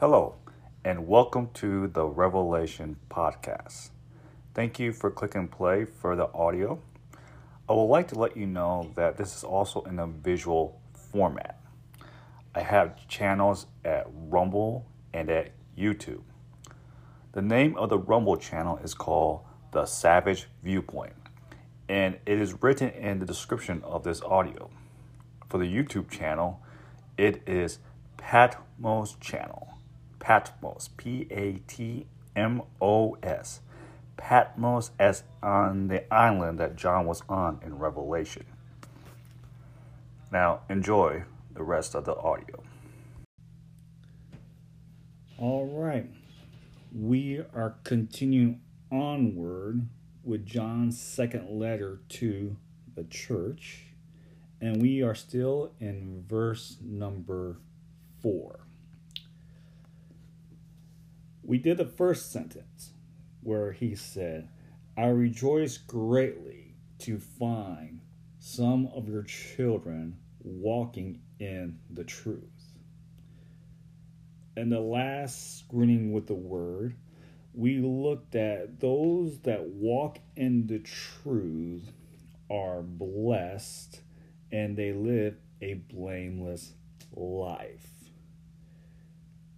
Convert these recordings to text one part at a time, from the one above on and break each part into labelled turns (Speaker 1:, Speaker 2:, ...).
Speaker 1: Hello, and welcome to the Revelation Podcast. Thank you for clicking play for the audio. I would like to let you know that this is also in a visual format. I have channels at Rumble and at YouTube. The name of the Rumble channel is called The Savage Viewpoint, and it is written in the description of this audio. For the YouTube channel, it is Patmos Channel. Patmos, P A T M O S. Patmos as on the island that John was on in Revelation. Now, enjoy the rest of the audio.
Speaker 2: All right. We are continuing onward with John's second letter to the church, and we are still in verse number four. We did the first sentence where he said, I rejoice greatly to find some of your children walking in the truth. And the last screening with the word, we looked at those that walk in the truth are blessed and they live a blameless life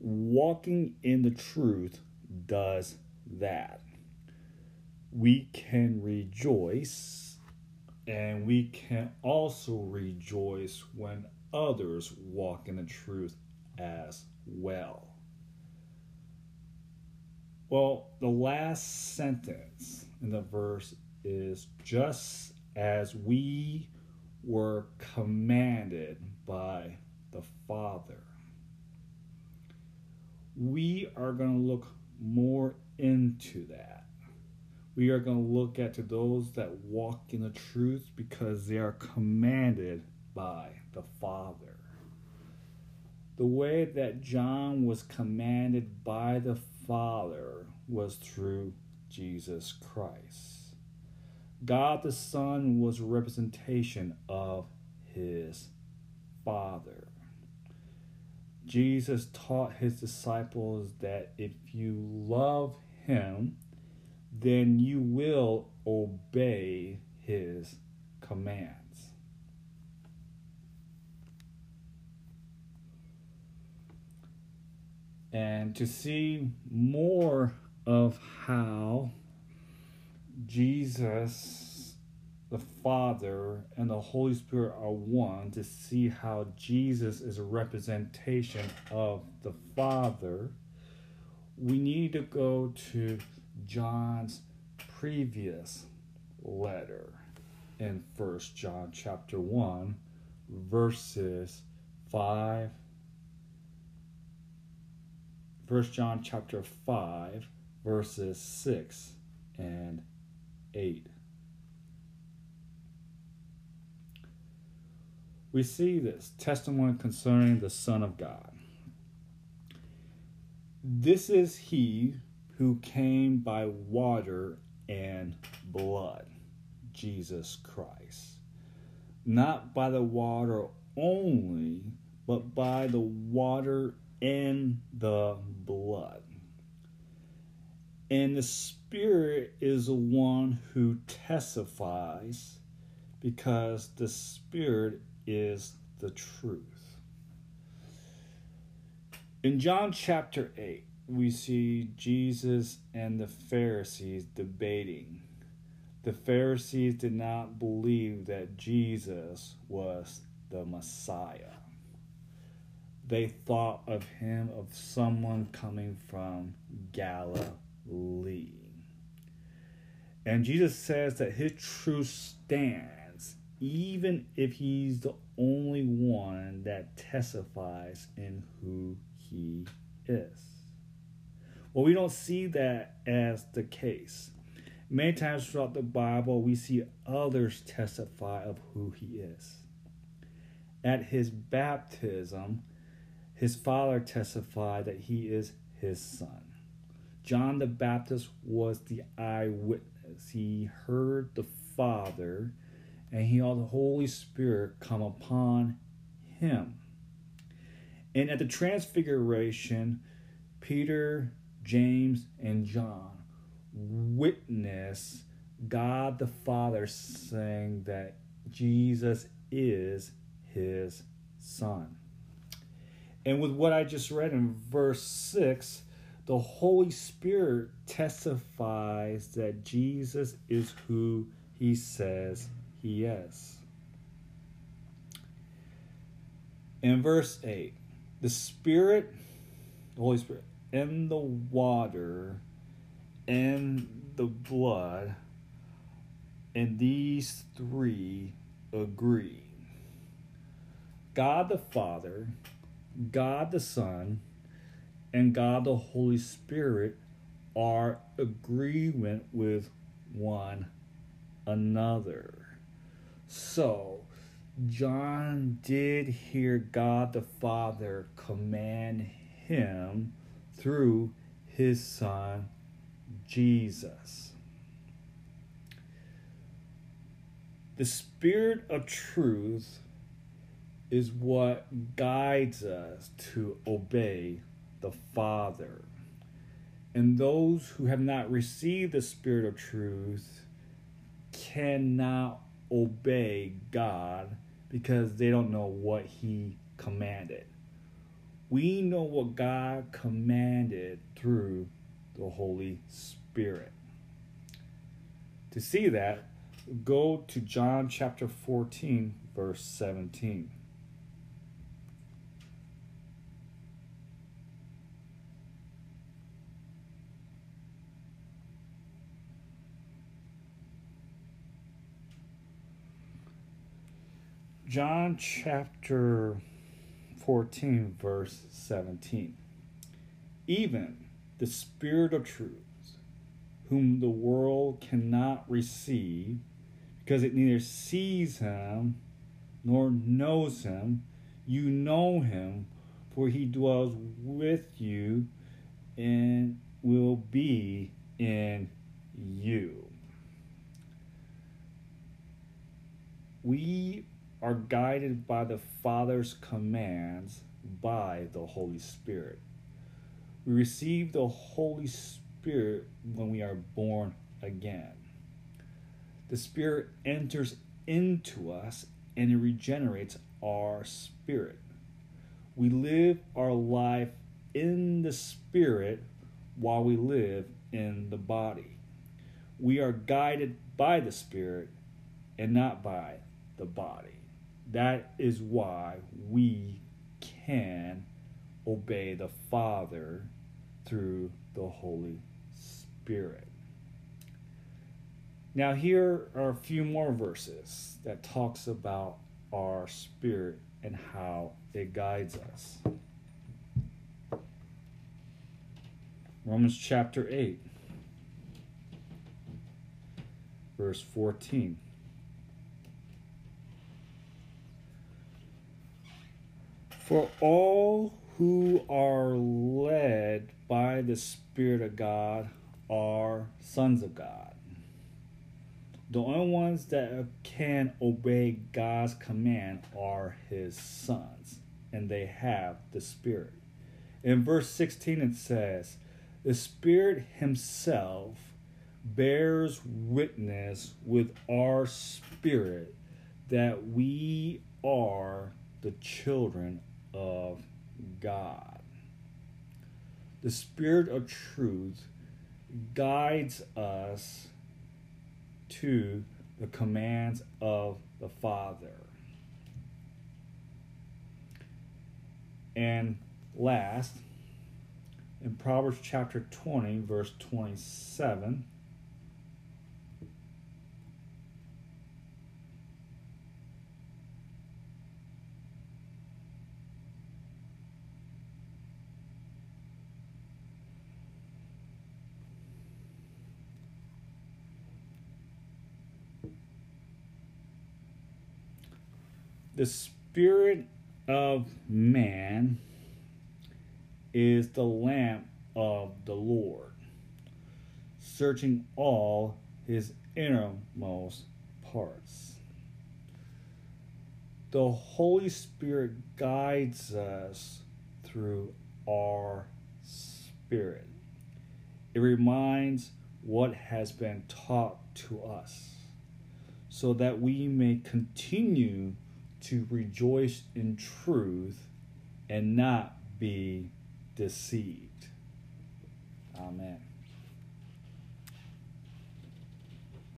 Speaker 2: walking in the truth does that. We can rejoice and we can also rejoice when others walk in the truth as well. Well, the last sentence in the verse is just as we were commanded by the Father we are going to look more into that. We are going to look at those that walk in the truth because they are commanded by the Father. The way that John was commanded by the Father was through Jesus Christ. God the Son was a representation of his Father. Jesus taught his disciples that if you love him, then you will obey his commands. And to see more of how Jesus the Father and the Holy Spirit are one to see how Jesus is a representation of the Father, we need to go to John's previous letter in First John chapter 1 verses 5 First John chapter 5 verses 6 and 8 we see this testimony concerning the Son of God. This is he who came by water and blood, Jesus Christ. Not by the water only, but by the water and the blood. And the Spirit is the one who testifies because the Spirit is the truth. In John chapter 8, we see Jesus and the Pharisees debating. The Pharisees did not believe that Jesus was the Messiah. They thought of him of someone coming from Galilee. And Jesus says that his truth stands even if he's the only one that testifies in who he is. Well, we don't see that as the case. Many times throughout the Bible, we see others testify of who he is. At his baptism, his father testified that he is his son. John the Baptist was the eyewitness. He heard the Father and he had the Holy Spirit come upon him. And at the transfiguration, Peter, James, and John witness God the Father saying that Jesus is his Son. And with what I just read in verse 6, the Holy Spirit testifies that Jesus is who he says he is. In verse 8, the Spirit, the Holy Spirit, and the water and the blood, and these three agree. God the Father, God the Son, and God the Holy Spirit are agreement with one another. So, John did hear God the Father command him through his Son Jesus. The Spirit of truth is what guides us to obey the Father. And those who have not received the Spirit of truth cannot obey God because they don't know what He commanded. We know what God commanded through the Holy Spirit. To see that, go to John chapter 14, verse 17. John chapter 14, verse 17. Even the Spirit of truth, whom the world cannot receive, because it neither sees him nor knows him. You know him, for he dwells with you and will be in you. We are guided by the Father's commands by the Holy Spirit. We receive the Holy Spirit when we are born again. The Spirit enters into us and it regenerates our spirit. We live our life in the Spirit while we live in the body. We are guided by the Spirit and not by the body. That is why we can obey the Father through the Holy Spirit. Now here are a few more verses that talks about our spirit and how it guides us. Romans chapter 8 verse 14 For all who are led by the Spirit of God are sons of God. The only ones that can obey God's command are his sons, and they have the Spirit. In verse 16, it says, The Spirit Himself bears witness with our spirit that we are the children of God. The Spirit of truth guides us to the commands of the Father. And last, in Proverbs chapter 20, verse 27, the spirit of man is the lamp of the Lord, searching all his innermost parts. The Holy Spirit guides us through our Spirit. It reminds what has been taught to us so that we may continue to rejoice in truth and not be deceived. Amen.